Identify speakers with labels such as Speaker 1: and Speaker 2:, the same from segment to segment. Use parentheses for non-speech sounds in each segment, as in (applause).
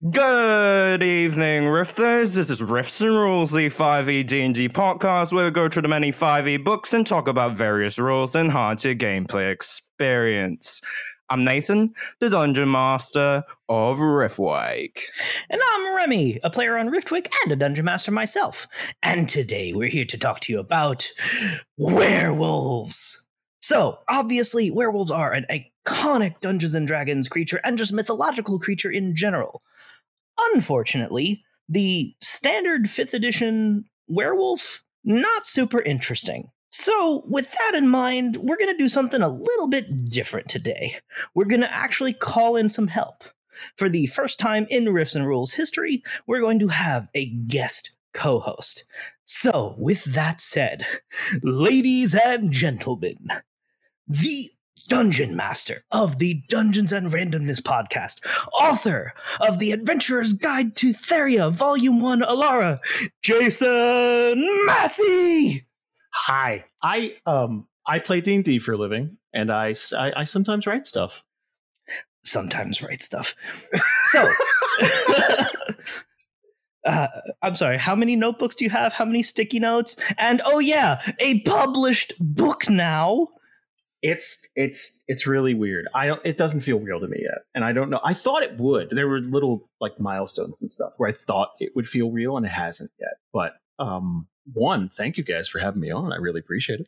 Speaker 1: Good evening, Rifters. This is Rifts and Rules, the 5e D&D podcast where we go through the many 5e books and talk about various rules and enhance your gameplay experience. I'm Nathan, the Dungeon Master of Riftwake.
Speaker 2: And I'm Remy, a player on Riftwake and a Dungeon Master myself. And today we're here to talk to you about werewolves. So, obviously, werewolves are an iconic Dungeons and Dragons creature and just mythological creature in general. Unfortunately, the standard 5th edition werewolf, not super interesting. So, with that in mind, we're going to do something a little bit different today. We're going to actually call in some help. For the first time in Rifts and Rules history, we're going to have a guest co host. So, with that said, ladies and gentlemen, the Dungeon Master of the Dungeons and Randomness podcast, author of The Adventurer's Guide to Theria, Volume 1 Alara, Jason Massey!
Speaker 3: Hi, I um I play D and D for a living, and I, I I sometimes write stuff.
Speaker 2: Sometimes write stuff. So, (laughs) uh, I'm sorry. How many notebooks do you have? How many sticky notes? And oh yeah, a published book now.
Speaker 3: It's it's it's really weird. I don't. It doesn't feel real to me yet, and I don't know. I thought it would. There were little like milestones and stuff where I thought it would feel real, and it hasn't yet. But um, one, thank you guys for having me on. I really appreciate it.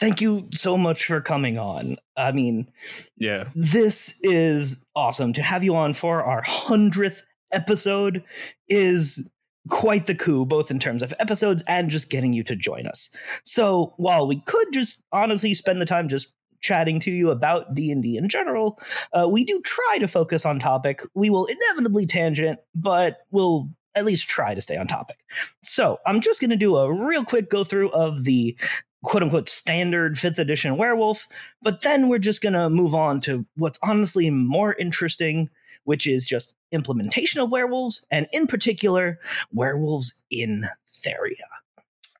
Speaker 2: Thank you so much for coming on. I mean,
Speaker 1: Yeah.
Speaker 2: this is awesome to have you on for our 100th episode is quite the coup both in terms of episodes and just getting you to join us so while we could just honestly spend the time just chatting to you about d&d in general uh, we do try to focus on topic we will inevitably tangent but we'll at least try to stay on topic so i'm just going to do a real quick go through of the quote unquote standard fifth edition werewolf but then we're just going to move on to what's honestly more interesting which is just implementation of werewolves, and in particular, werewolves in Theria.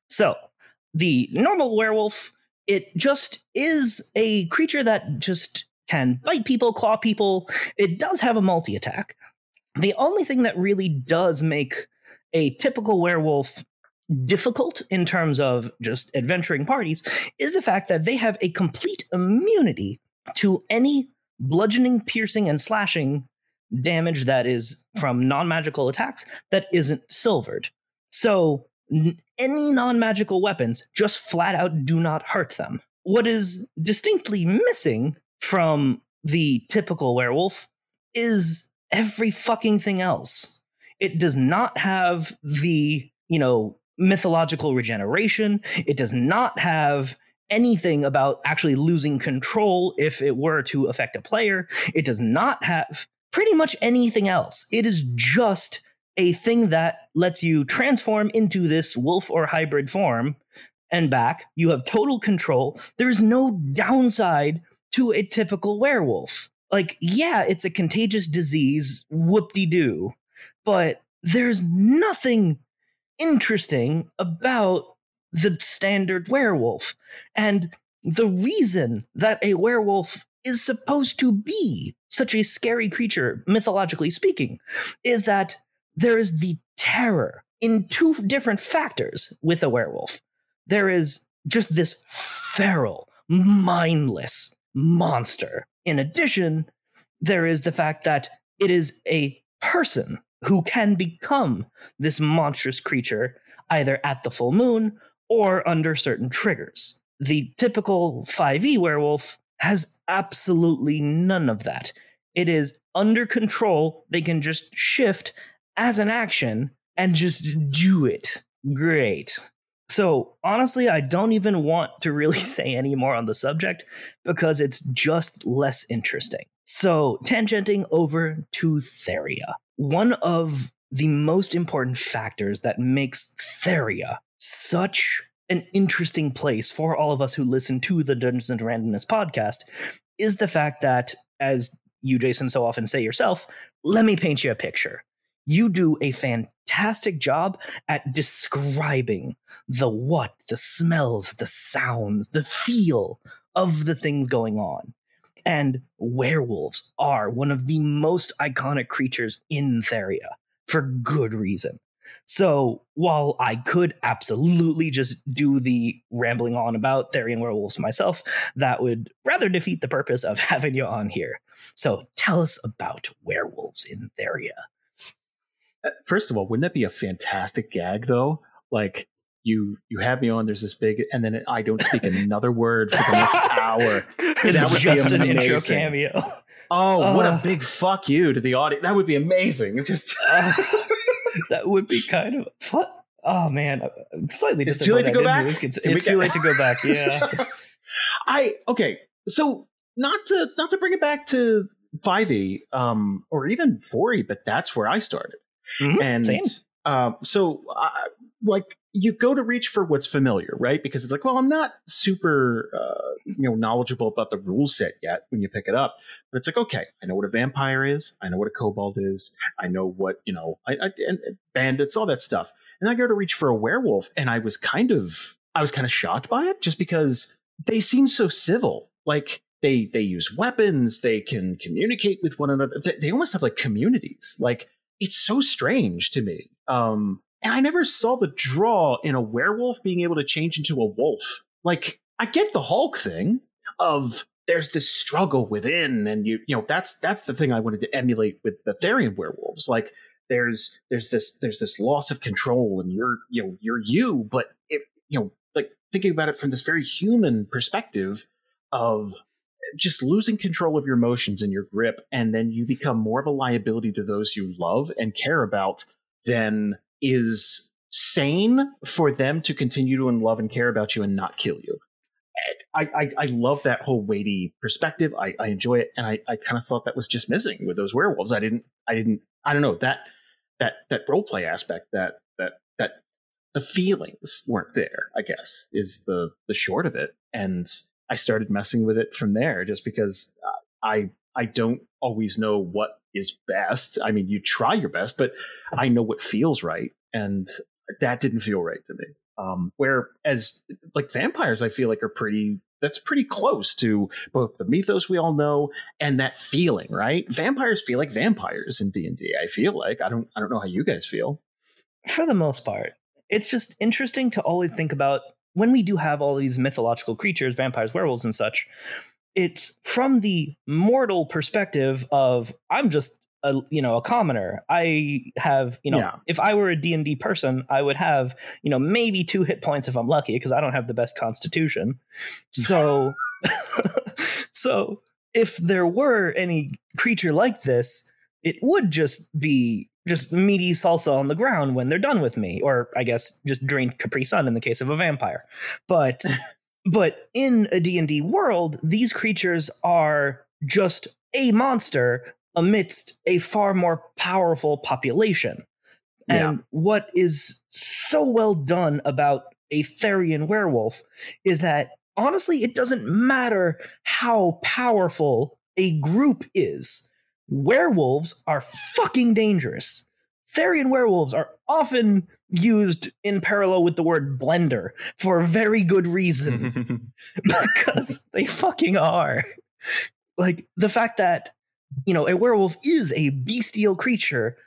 Speaker 2: So, the normal werewolf, it just is a creature that just can bite people, claw people. It does have a multi attack. The only thing that really does make a typical werewolf difficult in terms of just adventuring parties is the fact that they have a complete immunity to any bludgeoning, piercing, and slashing damage that is from non-magical attacks that isn't silvered. So any non-magical weapons just flat out do not hurt them. What is distinctly missing from the typical werewolf is every fucking thing else. It does not have the, you know, mythological regeneration. It does not have anything about actually losing control if it were to affect a player. It does not have pretty much anything else. It is just a thing that lets you transform into this wolf or hybrid form and back. You have total control. There's no downside to a typical werewolf. Like, yeah, it's a contagious disease, whoop de doo, but there's nothing interesting about the standard werewolf. And the reason that a werewolf is supposed to be such a scary creature, mythologically speaking, is that there is the terror in two different factors with a werewolf. There is just this feral, mindless monster. In addition, there is the fact that it is a person who can become this monstrous creature either at the full moon or under certain triggers. The typical 5e werewolf has absolutely none of that. It is under control. They can just shift as an action and just do it. Great. So, honestly, I don't even want to really (laughs) say any more on the subject because it's just less interesting. So, tangenting over to Theria. One of the most important factors that makes Theria such an interesting place for all of us who listen to the Dungeons and Randomness podcast is the fact that, as you, Jason, so often say yourself, let me paint you a picture. You do a fantastic job at describing the what, the smells, the sounds, the feel of the things going on. And werewolves are one of the most iconic creatures in Theria for good reason. So while I could absolutely just do the rambling on about Therian werewolves myself, that would rather defeat the purpose of (laughs) having you on here. So tell us about werewolves in Theria.
Speaker 3: Uh, First of all, wouldn't that be a fantastic gag though? Like you you have me on, there's this big and then I don't speak another word for the next (laughs) hour.
Speaker 2: It's
Speaker 3: That would
Speaker 2: just be an intro cameo.
Speaker 3: Oh, what a
Speaker 2: Uh.
Speaker 3: big fuck you to the audience. That would be amazing. It's just (laughs)
Speaker 2: Uh, that would be kind of fun. Oh man, I'm slightly
Speaker 3: It's too late to go back?
Speaker 2: It's, it's too late to go back. Yeah. (laughs)
Speaker 3: I okay. So not to not to bring it back to 5e um or even 4e, but that's where I started.
Speaker 2: Mhm,
Speaker 3: and
Speaker 2: same.
Speaker 3: um, so uh, like you go to reach for what's familiar right? Because it's like well i'm not super uh, you know knowledgeable about the rule set yet when you pick it up but it's like okay i know what a vampire is i know what a kobold is i know what you know I, I and and bandits all that stuff. And i go to reach for a werewolf and i was kind of i was kind of shocked by it just because they seem so civil. Like they they use weapons they can communicate with one another they, they almost have like communities. Like it's so strange to me. Um, and I never saw the draw in a werewolf being able to change into a wolf. Like, I get the Hulk thing of there's this struggle within, and you you know that's that's the thing I wanted to emulate with the Therian werewolves. Like, there's there's this there's this loss of control, and you're you know you're you, but if you know like thinking about it from this very human perspective of just losing control of your emotions and your grip, and then you become more of a liability to those you love and care about than is sane for them to continue to love and care about you and not kill you. I, I, I love that whole weighty perspective. I, I enjoy it, and I, I kind of thought that was just missing with those werewolves. I didn't I didn't I don't know that that that role play aspect that that that the feelings weren't there. I guess is the the short of it, and I started messing with it from there just because uh, I I don't always know what is best. I mean, you try your best, but I know what feels right, and that didn't feel right to me. Um, whereas like vampires, I feel like are pretty. That's pretty close to both the mythos we all know and that feeling, right? Vampires feel like vampires in D and I feel like I don't. I don't know how you guys feel.
Speaker 2: for the most part. It's just interesting to always think about when we do have all these mythological creatures, vampires, werewolves, and such. It's from the mortal perspective of I'm just a you know a commoner. I have you know
Speaker 3: Yeah.
Speaker 2: if I were a D and D person, I would have you know maybe two hit points if I'm lucky because I don't have the best constitution. So (laughs) so if there were any creature like this, it would just be just meaty salsa on the ground when they're done with me or i guess just drained capri sun in the case of a vampire but (laughs) but in a d&d world these creatures are just a monster amidst a far more powerful population and
Speaker 3: Yeah.
Speaker 2: what is so well done about a therian werewolf is that honestly it doesn't matter how powerful a group is werewolves are fucking dangerous. Therian werewolves are often used in parallel with the word blender for very good reason (laughs) because they fucking are. Like the fact that, you know, a werewolf is a bestial creature,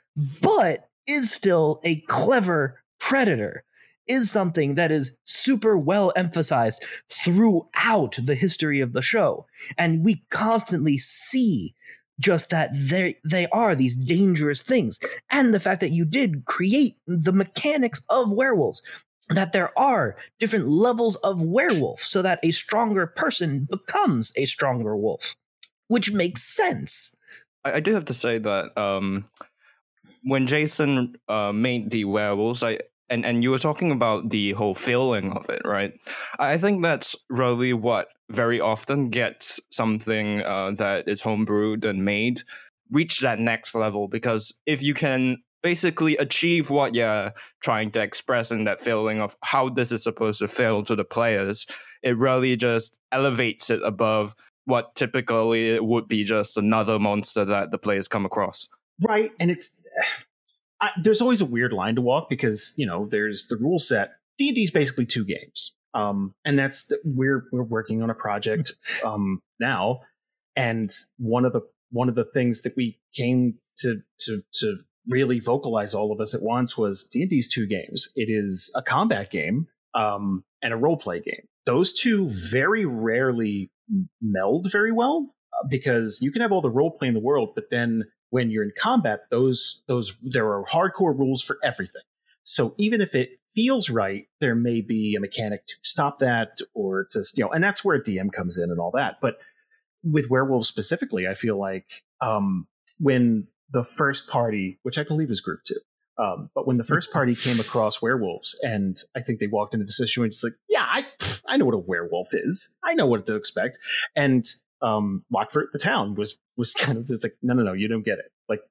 Speaker 2: but is still a clever predator, is something that is super well emphasized throughout the history of the show. And we constantly see just that they they are these dangerous things and the fact that you did create the mechanics of werewolves that there are different levels of werewolf so that a stronger person becomes a stronger wolf which makes sense
Speaker 1: I, I do have to say that um, when Jason uh, made the werewolves, I and and you were talking about the whole feeling of it, right? I think that's really what very often gets something uh, that is homebrewed and made reach that next level because if you can basically achieve what you're trying to express in that feeling of how this is supposed to feel to the players, it really just elevates it above what typically it would be just another monster that the players come across.
Speaker 3: Right, and it's (sighs) I, there's always a weird line to walk because you know there's the rule set. D and D is basically two games, um, and that's we're we're working on a project (laughs) um, now And one of the one of the things that we came to to to really vocalize all of us at once was D&D's two games. It is a combat game um, and a role play game. Those two very rarely meld very well uh, because you can have all the role play in the world, but then when you're in combat, those those there are hardcore rules for everything. So even if it feels right, there may be a mechanic to stop that or to you know, and that's where DM comes in and all that. But with werewolves specifically, I feel like um, when the first party, which I believe is group two, um, but when the first (laughs) party came across werewolves, and I think they walked into the situation, it's like, yeah, I I know what a werewolf is. I know what to expect. And um, Lockford, the town, was was (laughs) kind of it's like, no, no, no, you don't get it. Like,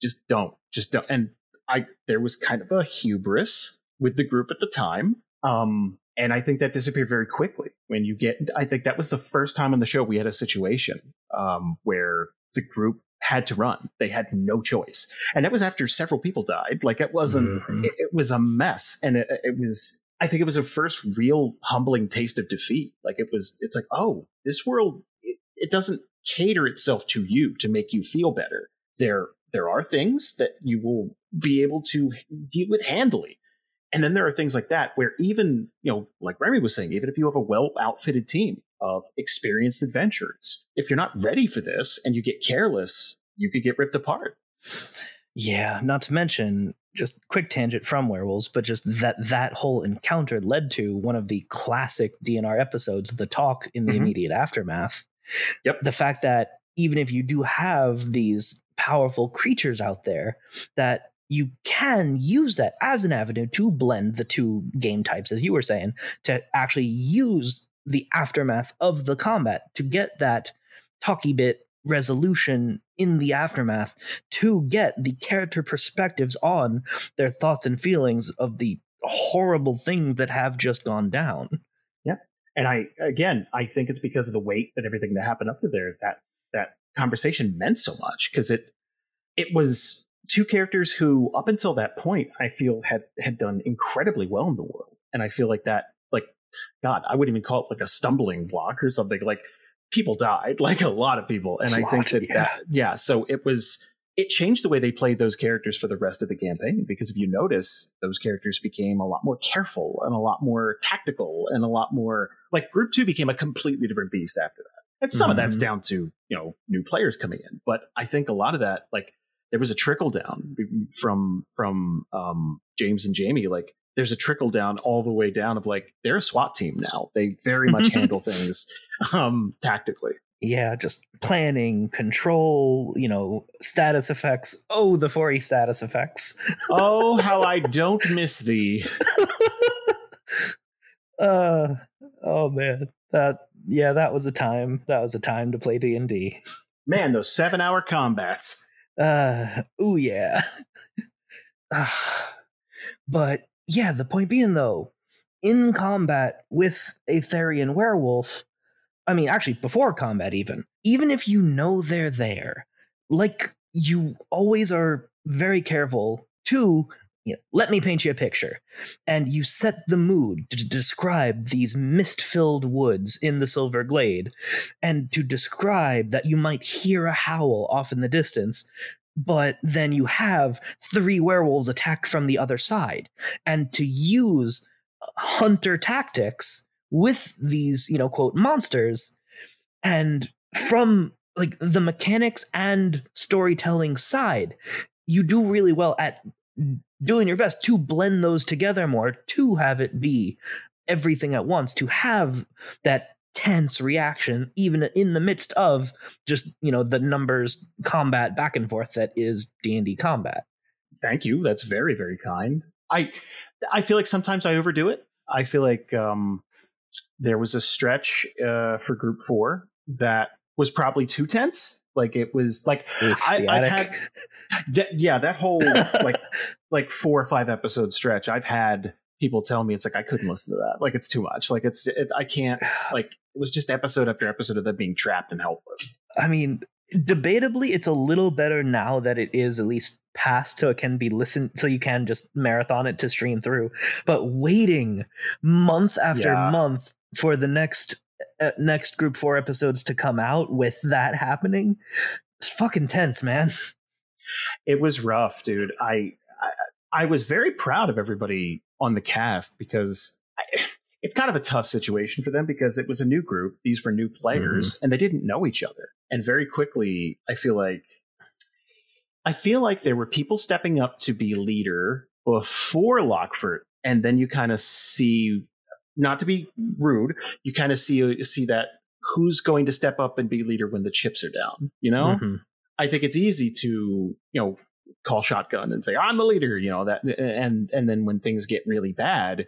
Speaker 3: just don't, just don't. And I there was kind of a hubris with the group at the time. Um, and I think that disappeared very quickly when you get. I think that was the first time on the show we had a situation um, where the group had to run. They had no choice, and that was after several people died. Like it wasn't. Mm-hmm. It, it, was a mess, and it, it was. I think it was a first real humbling taste of defeat. Like it was. It's like, oh, this world. It, it doesn't cater itself to you to make you feel better. There, there are things that you will be able to deal with handily. And then there are things like that where even, you know, like Remy was saying, even if you have a well outfitted team of experienced adventurers, if you're not ready for this and you get careless, you could get ripped apart.
Speaker 2: Yeah, not to mention just quick tangent from werewolves, but just that that whole encounter led to one of the classic DNR episodes, the talk in the mm-hmm. immediate aftermath.
Speaker 3: Yep.
Speaker 2: The fact that even if you do have these powerful creatures out there, that you can use that as an avenue to blend the two game types, as you were saying, to actually use the aftermath of the combat to get that talky bit resolution in the aftermath to get the character perspectives on their thoughts and feelings of the horrible things that have just gone down.
Speaker 3: Yeah. And I again, I think it's because of the weight that everything that happened up to there that that conversation meant so much because it it was two characters who, up until that point, I feel had had done incredibly well in the world, and I feel like that, like, God, I wouldn't even call it like a stumbling block or something. Like, people died, (laughs) like a lot of people, and I think that, yeah. that, yeah. So it was it changed the way they played those characters for the rest of the campaign because if you notice those characters became a lot more careful and a lot more tactical and a lot more like group 2 became a completely different beast after that and some mm-hmm. of that's mm-hmm. down to you know new players coming in but i think a lot of that like there was a trickle down from from um, James and Jamie. Like there's a trickle down all the way down of like they're a SWAT team now. They very much (laughs) handle things um, tactically.
Speaker 2: Yeah, just planning, control, you know, status effects. Oh, the 4E status effects. (laughs)
Speaker 3: oh, how I don't miss thee. (laughs)
Speaker 2: uh oh man. That yeah, that was a time. That was a time to play D&D.
Speaker 3: Man, those 7-hour combats.
Speaker 2: Uh, oh yeah. (sighs) but yeah, the point being though, in combat with a Therian werewolf, I mean, actually, before combat, even, even if you know they're there, like you always are very careful to you know, let me paint you a picture. And you set the mood to describe these mist filled woods in the Silver Glade, and to describe that you might hear a howl off in the distance. But then you have three werewolves attack from the other side. And to use uh, hunter tactics with these, you know, quote, monsters, and from like the mechanics and storytelling side, you do really well at doing your best to blend those together more, to have it be everything at once, to have that tense reaction even in the midst of just you know the numbers combat back and forth that is d&d combat.
Speaker 3: Thank you. That's very very kind. I i feel like sometimes i overdo it. I feel like um there was a stretch uh for group four that was probably too tense like it was like Oof, I, have had, that, yeah, that whole like (laughs) like four or five episode stretch. I've had people tell me it's like I couldn't listen to that. Like it's too much. Like it's it, I can't. (sighs) Like it was just episode after episode of them being trapped and helpless.
Speaker 2: I mean, debatably, it's a little better now that it is at least past, so it can be listened, so you can just marathon it to stream through. But waiting month after yeah. month for the next next group four episodes to come out with that happening. It's fucking tense, man.
Speaker 3: It was rough, dude. I, I, I was very proud of everybody on the cast because I, (sighs) it's kind of a tough situation for them because it was a new group. These were new players mm-hmm. and they didn't know each other. And very quickly, I feel like I feel like there were people stepping up to be leader before Lockford, and then you kind of see, not to be rude, you kind of see see that who's going to step up and be leader when the chips are down. You know, mm-hmm. I think it's easy to you know call shotgun and say I'm the leader. You know that, and and then when things get really bad,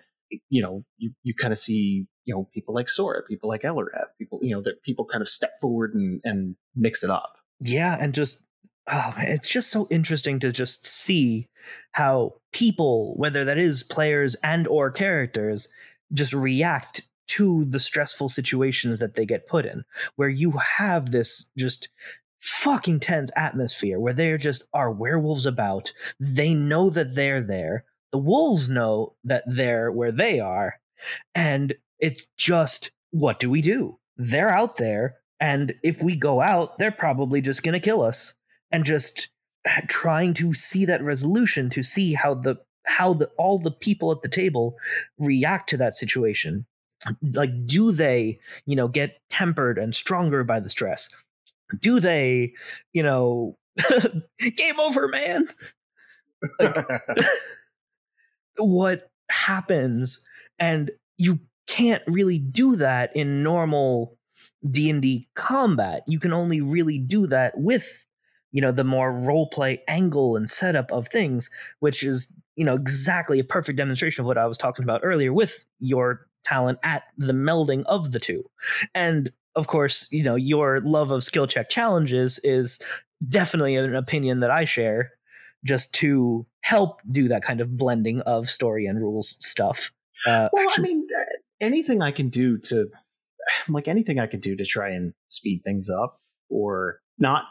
Speaker 3: you know you you kind of see you know people like Sora, people like Ellereth, people you know that people kind of step forward and and mix it up.
Speaker 2: Yeah, and just oh man, it's just so interesting to just see how people, whether that is players and or characters, just react to the stressful situations that they get put in, where you have this just fucking tense atmosphere where there just are werewolves about. They know that they're there. The wolves know that they're where they are. And it's just, what do we do? They're out there. And if we go out, they're probably just going to kill us and just (sighs) trying to see that resolution to see how the how the all the people at the table react to that situation. Like do they you know get tempered and stronger by the stress? Do they you know (laughs) game over man? Like, (laughs) what happens? And you can't really do that in normal D&D combat. You can only really do that with you know the more role play angle and setup of things which is you know exactly a perfect demonstration of what i was talking about earlier with your talent at the melding of the two. And of course you know your love of skill check challenges is definitely an opinion that i share just to help do that kind of blending of story and rules stuff.
Speaker 3: Uh, well actually, i mean uh, anything i can do to (sighs) like anything i can do to try and speed things up or not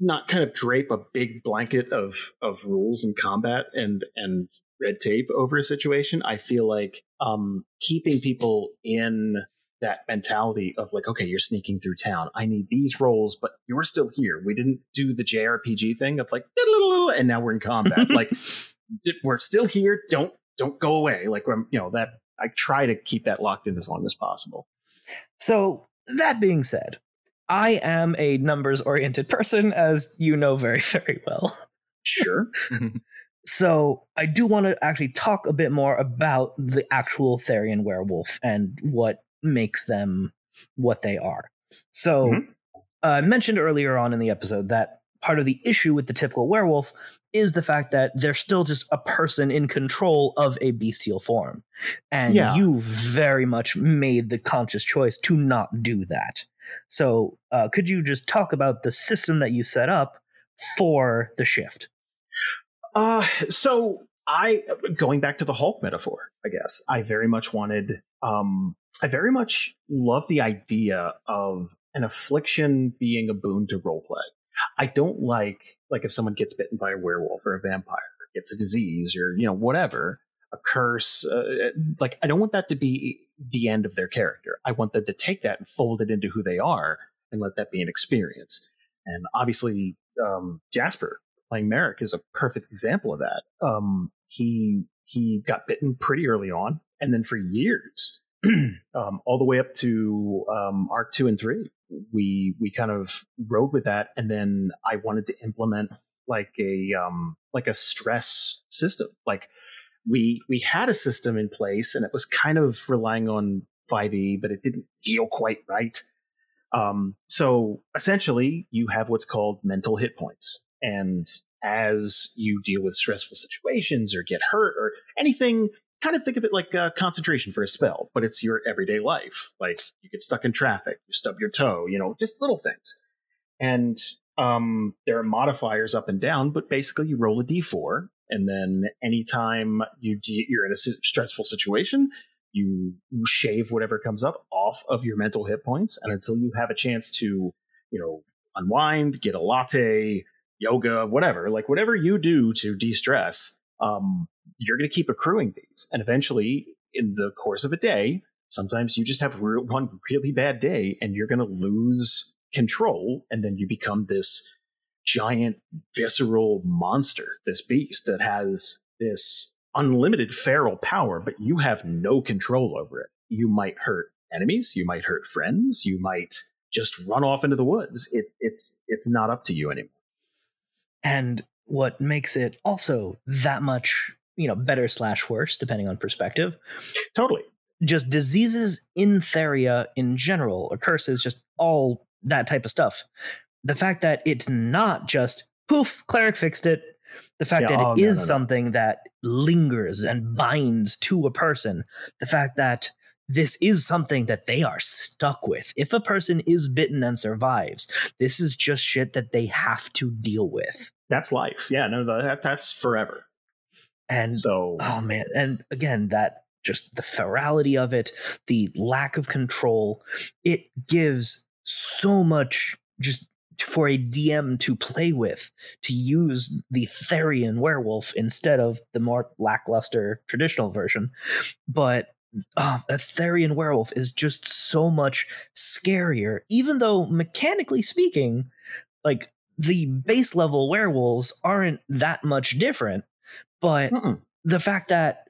Speaker 3: not kind of drape a big blanket of of rules and combat and and red tape over a situation. I feel like um, keeping people in that mentality of like, okay, you're sneaking through town. I need these rolls, but you're still here. We didn't do the JRPG thing of like, (laughs) and now we're in combat. (laughs) like, we're still here. Don't don't go away. Like, you know that I try to keep that locked in as long as possible.
Speaker 2: So that being said, I am a numbers oriented person, as you know very, (laughs) very well.
Speaker 3: Sure. (laughs) (laughs)
Speaker 2: so I do want to actually talk a bit more about the actual Therian werewolf and what makes them what they are. So mm-hmm. uh, I mentioned earlier on in the episode that part of the issue with the typical werewolf is the fact that they're still just a person in control of a bestial form. And yeah. you very much made the conscious choice to not do that. So, uh, could you just talk about the system that you set up for the shift?
Speaker 3: Uh, so I going back to the Hulk metaphor, I guess I very much wanted. Um, I very much love the idea of an affliction being a boon to roleplay. I don't like like if someone gets bitten by a werewolf or a vampire, gets a disease or you know whatever, a curse. Uh, like I don't want that to be the end of their character. I want them to take that and fold it into who they are and let that be an experience. And obviously, um, Jasper playing Merrick is a perfect example of that. Um, he he got bitten pretty early on, and then for years, (clears throat) um, all the way up to um, arc two and three, we we kind of rode with that. And then I wanted to implement like a um, like a stress system, like we we had a system in place and it was kind of relying on 5e but it didn't feel quite right. Um, so essentially you have what's called mental hit points. And as you deal with stressful situations or get hurt or anything kind of think of it like uh, concentration for a spell but it's your everyday life. Like you get stuck in traffic you stub your toe you know just little things. And um, there are modifiers up and down but basically you roll a d4 and then anytime you de- you're in a stressful situation, you shave whatever comes up off of your mental hit points, and until you have a chance to, you know, unwind, get a latte, yoga, whatever, like whatever you do to de-stress, um, you're going to keep accruing these, and eventually, in the course of a day, sometimes you just have re- one really bad day and you're going to lose control and then you become this giant visceral monster this beast that has this unlimited feral power but you have no control over it. You might hurt enemies you might hurt friends you might just run off into the woods. It, it's it's not up to you anymore.
Speaker 2: And what makes it also that much you know better slash worse depending on perspective
Speaker 3: totally.
Speaker 2: just diseases in theria uh, in general or curses just all that type of stuff the fact that it's not just poof cleric fixed it the fact yeah, that it oh, is no, no, no. something that lingers and binds to a person the fact that this is something that they are stuck with. If a person is bitten and survives, this is just shit that they have to deal with.
Speaker 3: That's life. Yeah, no, that, that's forever.
Speaker 2: And so, oh man, and again, that just the ferality of it, the lack of control, it gives so much just for a DM to play with to use the Therian werewolf instead of the more lackluster traditional version. But uh, a Therian werewolf is just so much scarier, even though mechanically speaking, like the base level werewolves aren't that much different. But Mm-mm. the fact that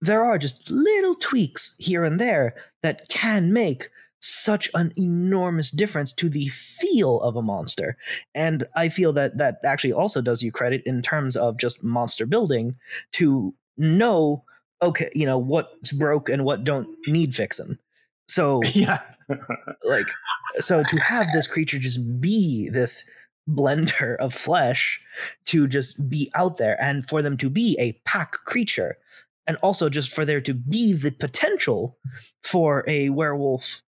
Speaker 2: there are just little tweaks here and there that can make such an enormous difference to the feel of a monster. And I feel that that actually also does you credit in terms of just monster building to know okay, you know, what's broke and what don't need fixing. So (laughs)
Speaker 3: yeah.
Speaker 2: like so to have this creature just be this blender of flesh to just be out there and for them to be a pack creature and also just for there to be the potential for a werewolf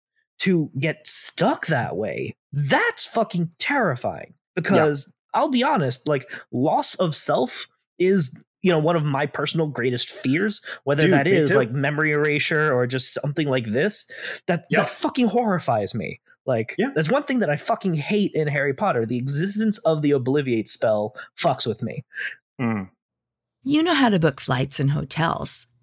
Speaker 2: to get stuck that way that's fucking terrifying because yeah. i'll be honest like loss of self is you know one of my personal greatest fears whether Dude, that is like memory erasure or just something like this that yep. that fucking horrifies me like yeah. there's one thing that i fucking hate in harry potter the existence of the obliviate spell fucks with me
Speaker 3: mm.
Speaker 4: you know how to book flights and hotels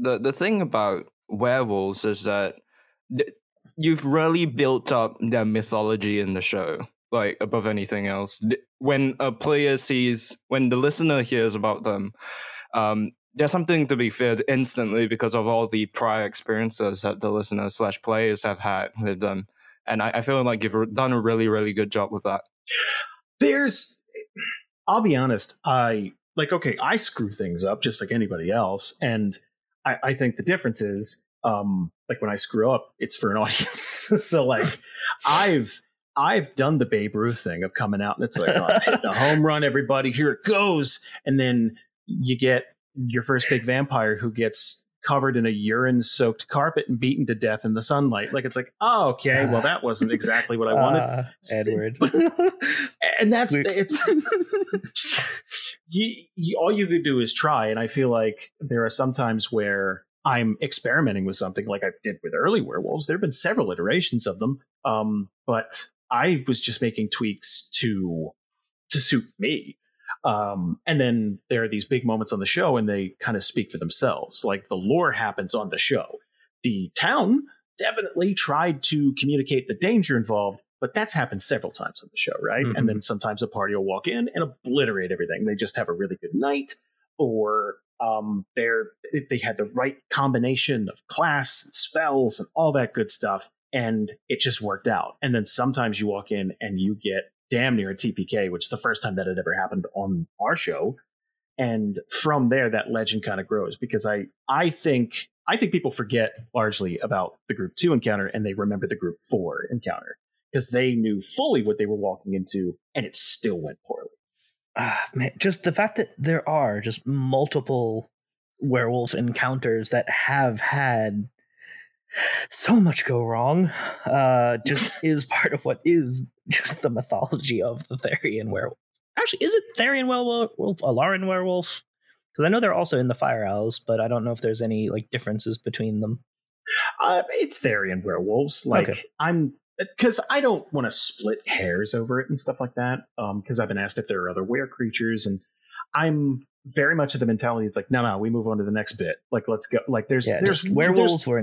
Speaker 1: the the thing about werewolves is that th- you've really built up their mythology in the show like above anything else. When a player sees when the listener hears about them um, there's something to be feared instantly because of all the prior experiences that the listeners slash players have had with them. And I, I feel like you've done a really really good job with that.
Speaker 3: There's i'll be honest i like okay i screw things up just like anybody else and I, I think the difference is um like when I screw up, it's for an (laughs) audience. so like I've I've done the Babe Ruth thing of coming out and it's like, oh, a home run, everybody, here it goes. And then you get your first big vampire who gets covered in a urine soaked carpet and beaten to death in the sunlight. Like it's like, oh, okay, well that wasn't exactly what I (laughs) wanted. Uh,
Speaker 2: Edward. (laughs)
Speaker 3: and that's it's (laughs) you, you, all you could do is try. And I feel like there are some times where I'm experimenting with something like I did with early werewolves. There have been several iterations of them. Um, but I was just making tweaks to to suit me. Um, and then there are these big moments on the show, and they kind of speak for themselves. Like the lore happens on the show. The town definitely tried to communicate the danger involved, but that's happened several times on the show, right?
Speaker 2: Mhm.
Speaker 3: And then sometimes a party will walk in and obliterate everything. They just have a really good night, or um, they're they had the right combination of class, and spells, and all that good stuff, and it just worked out. And then sometimes you walk in and you get damn near a TPK, which is the first time that had ever happened on our show. And from there, that legend kind of grows because I I think I think people forget largely about the group two encounter and they remember the group four encounter because they knew fully what they were walking into and it still went poorly.
Speaker 2: Ah, man, just the fact that there are just multiple werewolf encounters that have had so much go wrong uh just (laughs) is part of what is just the mythology of the Therian werewolf. Actually, is it Therian werewolf, Alaran werewolf? Because I know they're also in the Fire Owls, but I don't know if there's any like differences between them.
Speaker 3: Uh, it's Therian werewolves. Like
Speaker 2: Okay.
Speaker 3: I'm because I don't want to split hairs over it and stuff like that. Um, because I've been asked if there are other were creatures, and I'm very much of the mentality. It's like no, no, we move on to the next bit. Like let's go. Like there's
Speaker 2: Yeah,
Speaker 3: there's
Speaker 2: werewolves were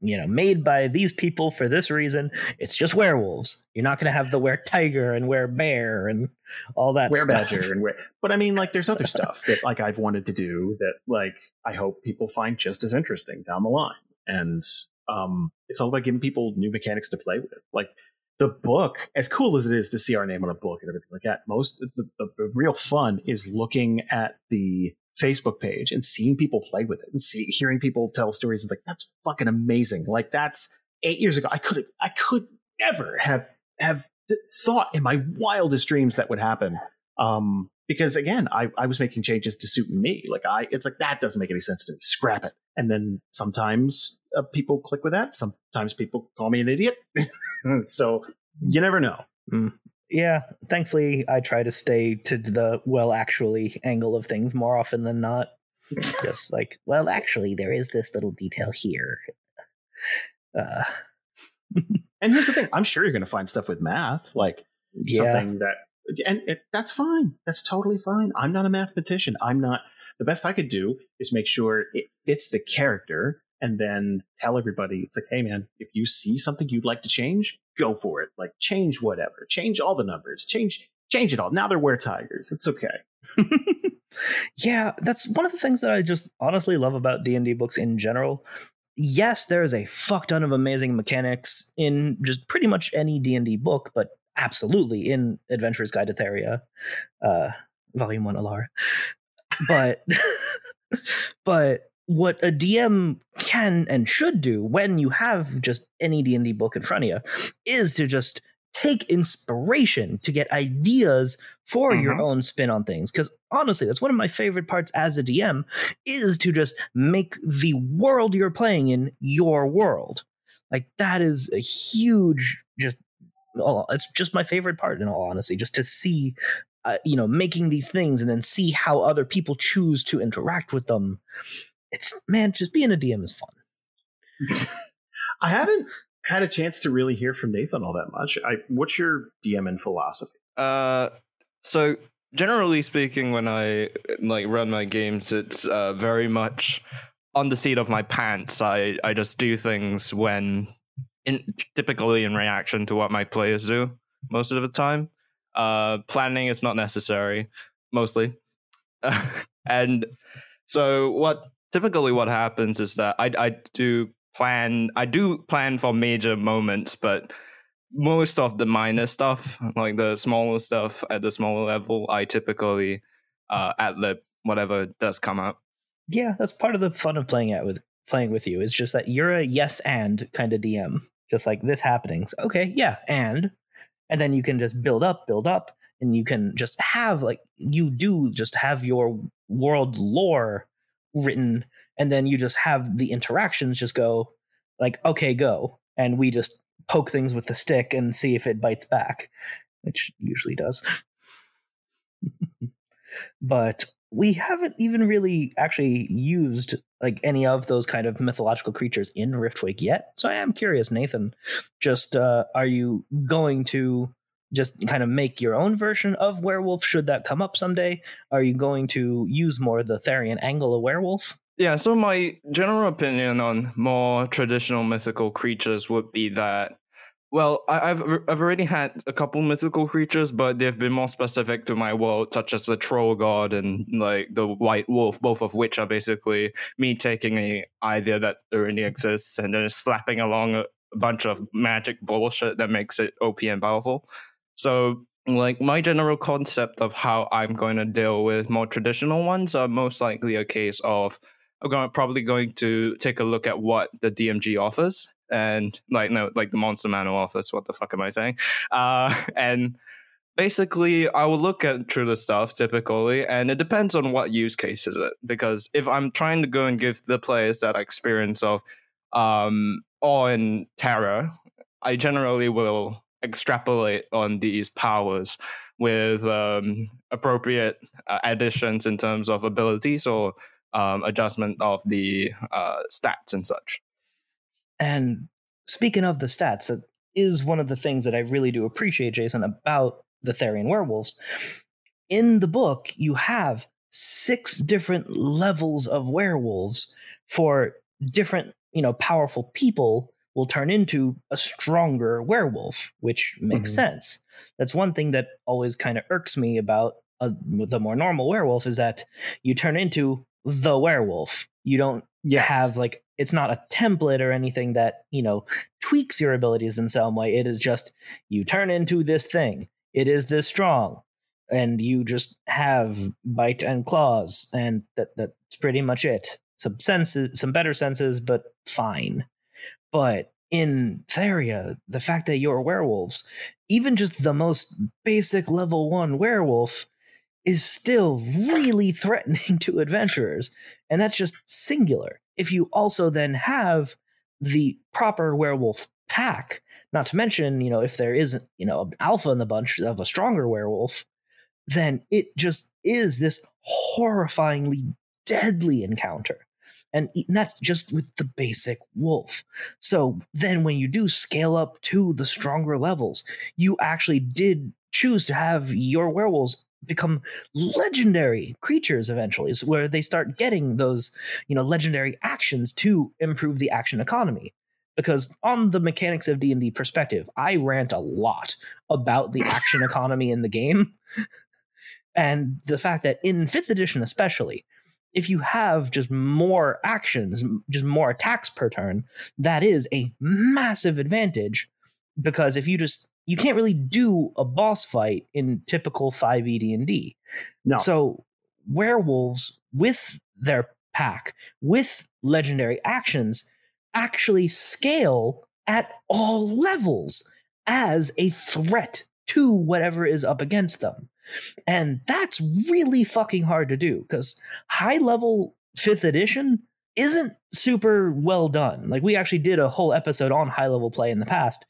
Speaker 2: you know made by these people for this reason. It's just werewolves. You're not going to have the were tiger and were bear and all that
Speaker 3: were badger and where but i mean like there's other stuff that like i've wanted to do that like i hope people find just as interesting down the line and um it's all about giving people new mechanics to play with like the book as cool as it is to see our name on a book and everything like that most the, the, the real fun is looking at the facebook page and seeing people play with it and see hearing people tell stories it's like that's fucking amazing. Like that's eight years ago i could i could never have have thought in my wildest dreams that would happen. Um because again I, I was making changes to suit me. Like i it's like that doesn't make any sense to me. Scrap it. And then sometimes uh, people click with that. Sometimes people call me an idiot. (laughs) So you never know
Speaker 2: Yeah, thankfully I try to stay to the well actually angle of things more often than not. (laughs) Just like, well, actually, there is this little detail here. Uh, (laughs)
Speaker 3: and here's the thing i'm sure you're going to find stuff with math like
Speaker 2: yeah,
Speaker 3: something that and it, that's fine that's totally fine i'm not a mathematician i'm not the best i could do is make sure it fits the character and then tell everybody it's like hey man if you see something you'd like to change go for it. Like change whatever. Change all the numbers. Change change it all. Now they're were tigers it's okay. (laughs)
Speaker 2: Yeah, that's one of the things that I just honestly love about D and D books in general. Yes, there is a fuck ton of amazing mechanics in just pretty much any D and D book, but absolutely in Adventurer's Guide to Theria, uh, Volume One, Alara. But, (laughs) but what a DM can and should do when you have just any D and D book in front of you is to just take inspiration to get ideas for your
Speaker 1: Mhm.
Speaker 2: own spin on things. Because honestly that's one of my favorite parts as a dm is to just make the world you're playing in your world. Like that is a huge just oh, it's just my favorite part in all honesty just to see uh, you know making these things and then see how other people choose to interact with them it's man just being a dm is fun (laughs)
Speaker 3: i haven't had a chance to really hear from nathan all that much I, what's your dm and philosophy
Speaker 1: Uh, so generally speaking, when I like run my games, it's uh, very much on the seat of my pants. I I just do things when, in typically in reaction to what my players do most of the time. Uh, planning is not necessary mostly, (laughs) and so what typically what happens is that I I do plan I do plan for major moments, but most of the minor stuff, like the smaller stuff at the smaller level, I typically uh, ad lib whatever does come up.
Speaker 2: yeah that's part of the fun of playing out with playing with you is just that you're a yes and kind of dm just like this happening so, okay yeah and and then you can just build up build up and you can just have like you do just have your world lore written and then you just have the interactions just go like okay go and we just poke things with the stick and see if it bites back which usually does (laughs) but we haven't even really actually used like any of those kind of mythological creatures in Riftwake yet. So I am curious, Nathan. Just uh, are you going to just kind of make your own version of werewolf should that come up someday? Are you going to use more the Therian angle of werewolf?
Speaker 1: Yeah, so my general opinion on more traditional mythical creatures would be that well, I, have I've already had a couple mythical creatures, but they've been more specific to my world, such as the troll god and like the white wolf, both of which are basically me taking a idea that already exists and then slapping along a, a bunch of magic bullshit that makes it OP and powerful. So like my general concept of how I'm going to deal with more traditional ones are most likely a case of I'm going, probably going to take a look at what the DMG offers and like no like the monster manual offers. what the fuck am i saying uh (laughs) and basically i will look at true stuff typically and it depends on what use case is it because if i'm trying to go and give the players that experience of um awe and terror i generally will extrapolate on these powers with um appropriate uh, additions in terms of abilities or um, adjustment of the uh, stats and such
Speaker 2: and speaking of the stats, that is one of the things that I really do appreciate, Jason, about the Therian werewolves. In the book, you have six different levels of werewolves for different, you know, powerful people will turn into a stronger werewolf, which makes mm-hmm. sense. That's one thing that always kind of irks me about a, the more normal werewolf is that you turn into the werewolf. You don't yes. have like it's not a template or anything that you know tweaks your abilities in some way it is just you turn into this thing it is this strong and you just have bite and claws and that that's pretty much it some senses some better senses but fine but in Theria, the fact that you're werewolves, even just the most basic level one werewolf, is still really (laughs) threatening to adventurers. And that's just singular if you also then have the proper werewolf pack, not to mention, you know, if there isn't, you know, an alpha in the bunch of a stronger werewolf, then it just is this horrifyingly deadly encounter. And that's just with the basic wolf. So then when you do scale up to the stronger levels, you actually did choose to have your werewolves become legendary creatures eventually so where they start getting those you know legendary actions to improve the action economy because on the mechanics of d&d perspective i rant a lot about the action (laughs) economy in the game (laughs) and the fact that in 5th edition especially if you have just more actions just more attacks per turn that is a massive advantage because if you just you can't really do a boss fight in typical 5e D&D. No. So werewolves with their pack, with legendary actions, actually scale at all levels as a threat to whatever is up against them. And that's really fucking hard to do because high level fifth edition isn't super well done. Like we actually did a whole episode on high level play in the past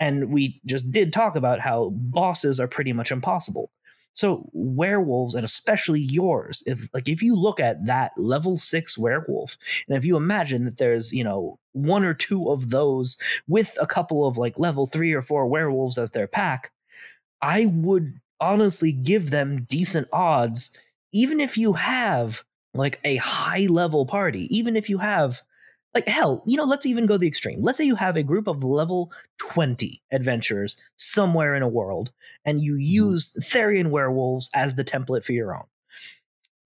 Speaker 2: and we just did talk about how bosses are pretty much impossible. So werewolves, and especially yours, if like if you look at that level six werewolf, and if you imagine that there's you know one or two of those with a couple of like level three or four werewolves as their pack, I would honestly give them decent odds, even if you have like a high level party, even if you have like hell, you know, let's even go the extreme. Let's say you have a group of level 20 adventurers somewhere in a world, and you mm-hmm. use Therian werewolves as the template for your own.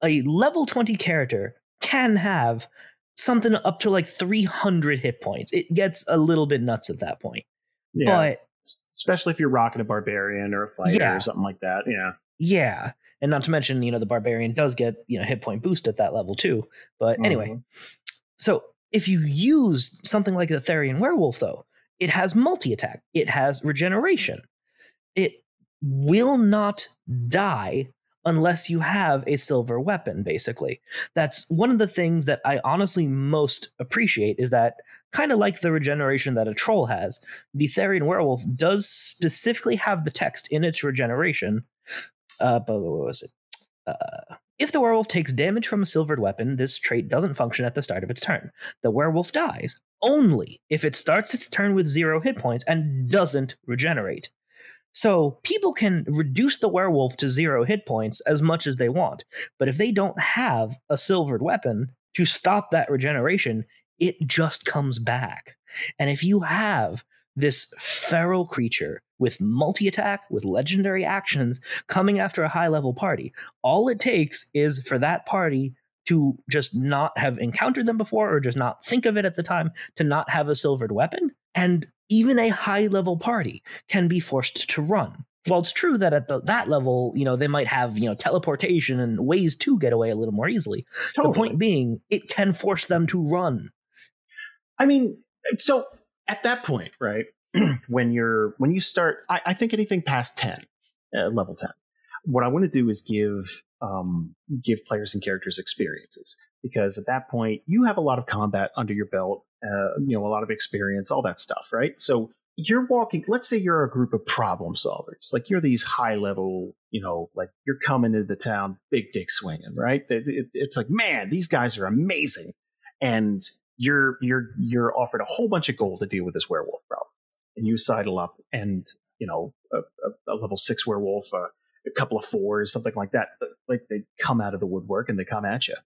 Speaker 2: A level 20 character can have something up to like 300 hit points. It gets a little bit nuts at that point. Yeah. But
Speaker 3: especially if you're rocking a barbarian or a fighter yeah. or something like that. Yeah.
Speaker 2: Yeah. And not to mention, you know, the barbarian does get, you know, hit point boost at that level too. But mm-hmm. anyway, so if you use something like the Therian werewolf, though, it has multi attack, it has regeneration. It will not die unless you have a silver weapon, basically. That's one of the things that I honestly most appreciate is that, kind of like the regeneration that a troll has, the Therian werewolf does specifically have the text in its regeneration. Uh, but what was it? Uh, if the werewolf takes damage from a silvered weapon, this trait doesn't function at the start of its turn. The werewolf dies only if it starts its turn with zero hit points and doesn't regenerate. So people can reduce the werewolf to zero hit points as much as they want. But if they don't have a silvered weapon to stop that regeneration, it just comes back. And if you have this feral creature with multi attack, with legendary actions coming after a high level party, all it takes is for that party to just not have encountered them before or just not think of it at the time, to not have a silvered weapon. And even a high level party can be forced to run. While it's true that at the, that level, you know, they might have, you know, teleportation and ways to get away a little more easily. Totally. The point being, it can force them to run.
Speaker 3: I mean, so at that point, right, (clears throat) when you're when you start, I, I think anything past ten, uh, level ten, what I want to do is give um, give players and characters experiences because at that point you have a lot of combat under your belt, uh, you know, a lot of experience, all that stuff, right? So you're walking. Let's say you're a group of problem solvers, like you're these high level, you know, like you're coming into the town, big dick swinging, right? It, it, it's like, man, these guys are amazing, and you're you're you're offered a whole bunch of gold to deal with this werewolf problem, and you sidle up, and you know, a, a, a level six werewolf. Uh, a couple of fours, something like that. Like they come out of the woodwork and they come at you.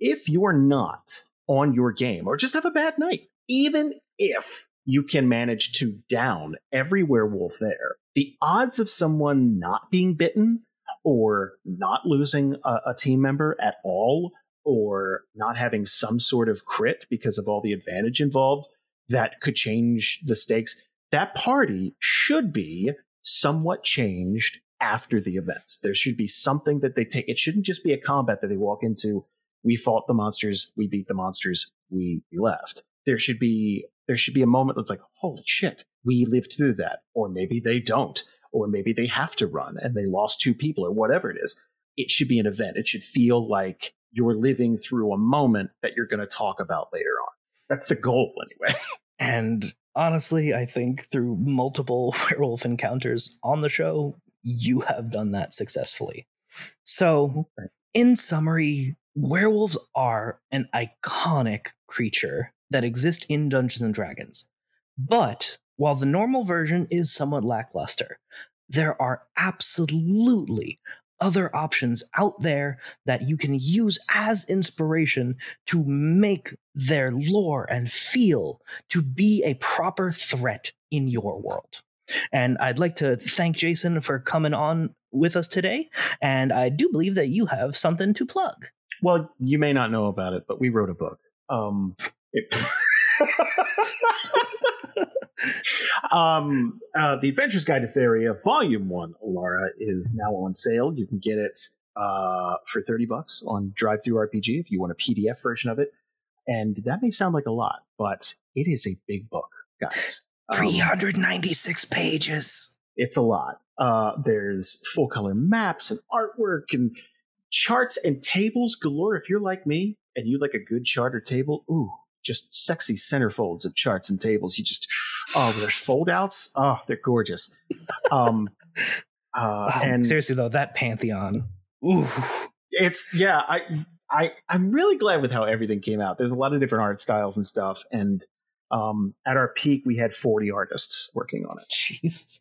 Speaker 3: If you're not on your game or just have a bad night, even if you can manage to down every werewolf there, the odds of someone not being bitten or not losing a, a team member at all or not having some sort of crit because of all the advantage involved that could change the stakes, that party should be somewhat changed after the events. There should be something that they take. It shouldn't just be a combat that they walk into. We fought the monsters. We beat the monsters. We left. There should be there should be a moment that's like, holy shit, we lived through that. Or maybe they don't. Or maybe they have to run and they lost two people or whatever it is. It should be an event. It should feel like you're living through a moment that you're going to talk about later on. That's the goal, anyway. (laughs)
Speaker 2: and honestly, I think through multiple (laughs) werewolf encounters on the show, you have done that successfully. So, in summary, werewolves are an iconic creature that exist in Dungeons and Dragons. But while the normal version is somewhat lackluster, there are absolutely other options out there that you can use as inspiration to make their lore and feel to be a proper threat in your world. And I'd like to thank Jason for coming on with us today. And I do believe that you have something to plug.
Speaker 3: Well, you may not know about it, but we wrote a book. Um, it- (laughs) um, uh, the Adventures Guide to Theria, Volume One, Alara, is now on sale. You can get it uh, for thirty bucks on DriveThruRPG if you want a PDF version of it. And that may sound like a lot, but it is a big book, guys.
Speaker 2: 396 pages.
Speaker 3: It's a lot. Uh, there's full color maps and artwork and charts and tables galore. If you're like me and you like a good chart or table, ooh, just sexy centerfolds of charts and tables. You just, oh, (sighs) there's foldouts. Oh, they're gorgeous. Um, (laughs)
Speaker 2: uh, oh, and seriously though, that Pantheon, ooh,
Speaker 3: it's yeah. I I I'm really glad with how everything came out. There's a lot of different art styles and stuff, and um, at our peak, we had 40 artists working on it.
Speaker 2: Jesus.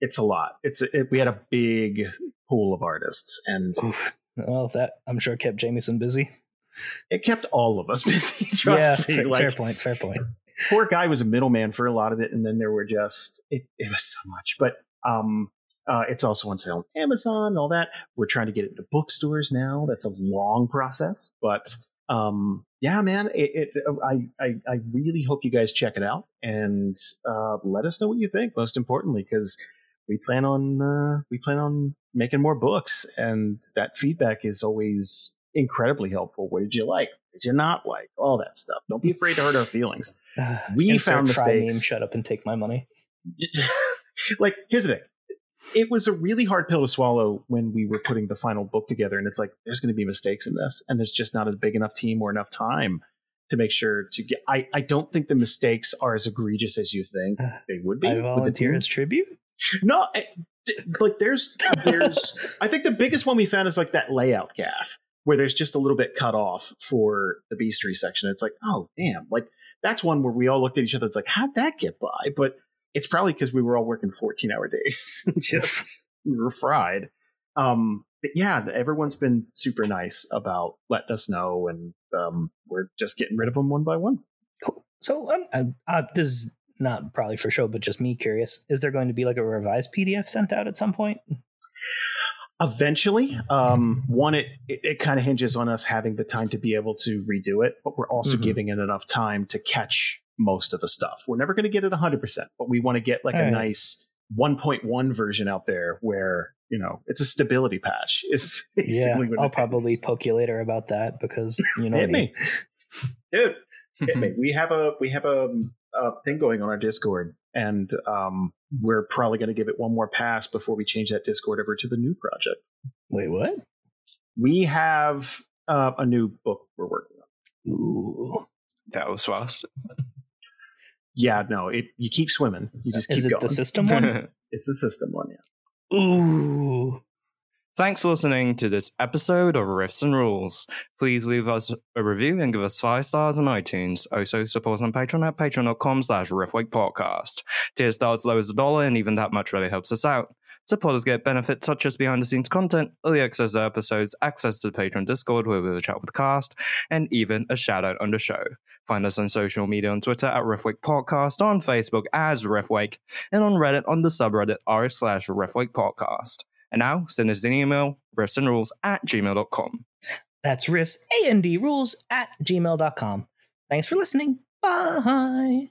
Speaker 3: It's a lot. It's it, we had a big pool of artists, and
Speaker 2: Oof. Well, that I'm sure kept Jameson busy.
Speaker 3: It kept all of us (laughs) busy. yeah,
Speaker 2: fair, like, fair point. Fair point. (laughs)
Speaker 3: Poor guy was a middleman for a lot of it, and then there were just it. It was so much, but um, uh, it's also on sale on Amazon and all that. We're trying to get it into bookstores now. That's a long process, but um, yeah, man, it, it, I, I, I really hope you guys check it out and uh, let us know what you think. Most importantly, because we plan on uh, we plan on making more books, and that feedback is always incredibly helpful. What did you like? What did you not like? All that stuff. Don't be (laughs) afraid to hurt our feelings. (sighs) We found mistakes. Meme,
Speaker 2: shut up and take my money. (laughs)
Speaker 3: like, here's the thing it was a really hard pill to swallow when we were putting the final book together and it's like there's going to be mistakes in this and there's just not a big enough team or enough time to make sure to get i, I don't think the mistakes are as egregious as you think (sighs) they would be
Speaker 2: I volunteer as tribute
Speaker 3: no I, like there's there's i think the biggest one we found is like that layout gaff where there's just a little bit cut off for the bestiary section it's like oh damn like that's one where we all looked at each other it's like how'd that get by but it's probably because we were all working 14 hour days. (laughs) Just we were fried. Um, but yeah, everyone's been super nice about letting us know, and um, we're just getting rid of them one by one.
Speaker 2: Cool. So um, uh, uh, is not probably for show, but just me curious. Is there going to be like a revised PDF sent out at some point?
Speaker 3: Eventually, um, one it it, it kind of hinges on us having the time to be able to redo it, but we're also
Speaker 2: Mhm.
Speaker 3: giving it enough time to catch most of the stuff. We're never going to get it 100, percent but we want to get like a
Speaker 2: Alright.
Speaker 3: nice 1.1 version out there where you know it's a stability patch. (laughs) Is
Speaker 2: Yeah,
Speaker 3: basically what
Speaker 2: I'll probably poke you later about that because you know
Speaker 3: hit
Speaker 2: me.
Speaker 3: me, dude. Hit me. (laughs) We have a we have a, a thing going on our Discord, and um, we're probably going to give it one more pass before we change that Discord over to the new project.
Speaker 2: Wait, what?
Speaker 3: We have uh, a new book we're working on.
Speaker 2: Ooh.
Speaker 1: That was fast.
Speaker 3: Yeah, no, it you keep swimming. You just
Speaker 2: Is
Speaker 3: keep
Speaker 2: it
Speaker 3: going.
Speaker 2: the system one? (laughs)
Speaker 3: it's the system one, yeah.
Speaker 2: Ooh.
Speaker 1: Thanks for listening to this episode of Rifts and Rules. Please leave us a review and give us five stars on iTunes. Also support us on Patreon at patreon.com slash riffwake Tier stars as low as a dollar and even that much really helps us out. Supporters get benefits such as behind the scenes content, early access to episodes, access to the Patreon Discord where we'll chat with the cast, and even a shout out on the show. Find us on social media on Twitter at Riffwake Podcast, on Facebook as Riffwake, and on Reddit on the subreddit r slash Podcast. And now send us an email, riffsandrules at gmail.com.
Speaker 2: That's rifts and rules at gmail.com. Thanks for listening. Bye.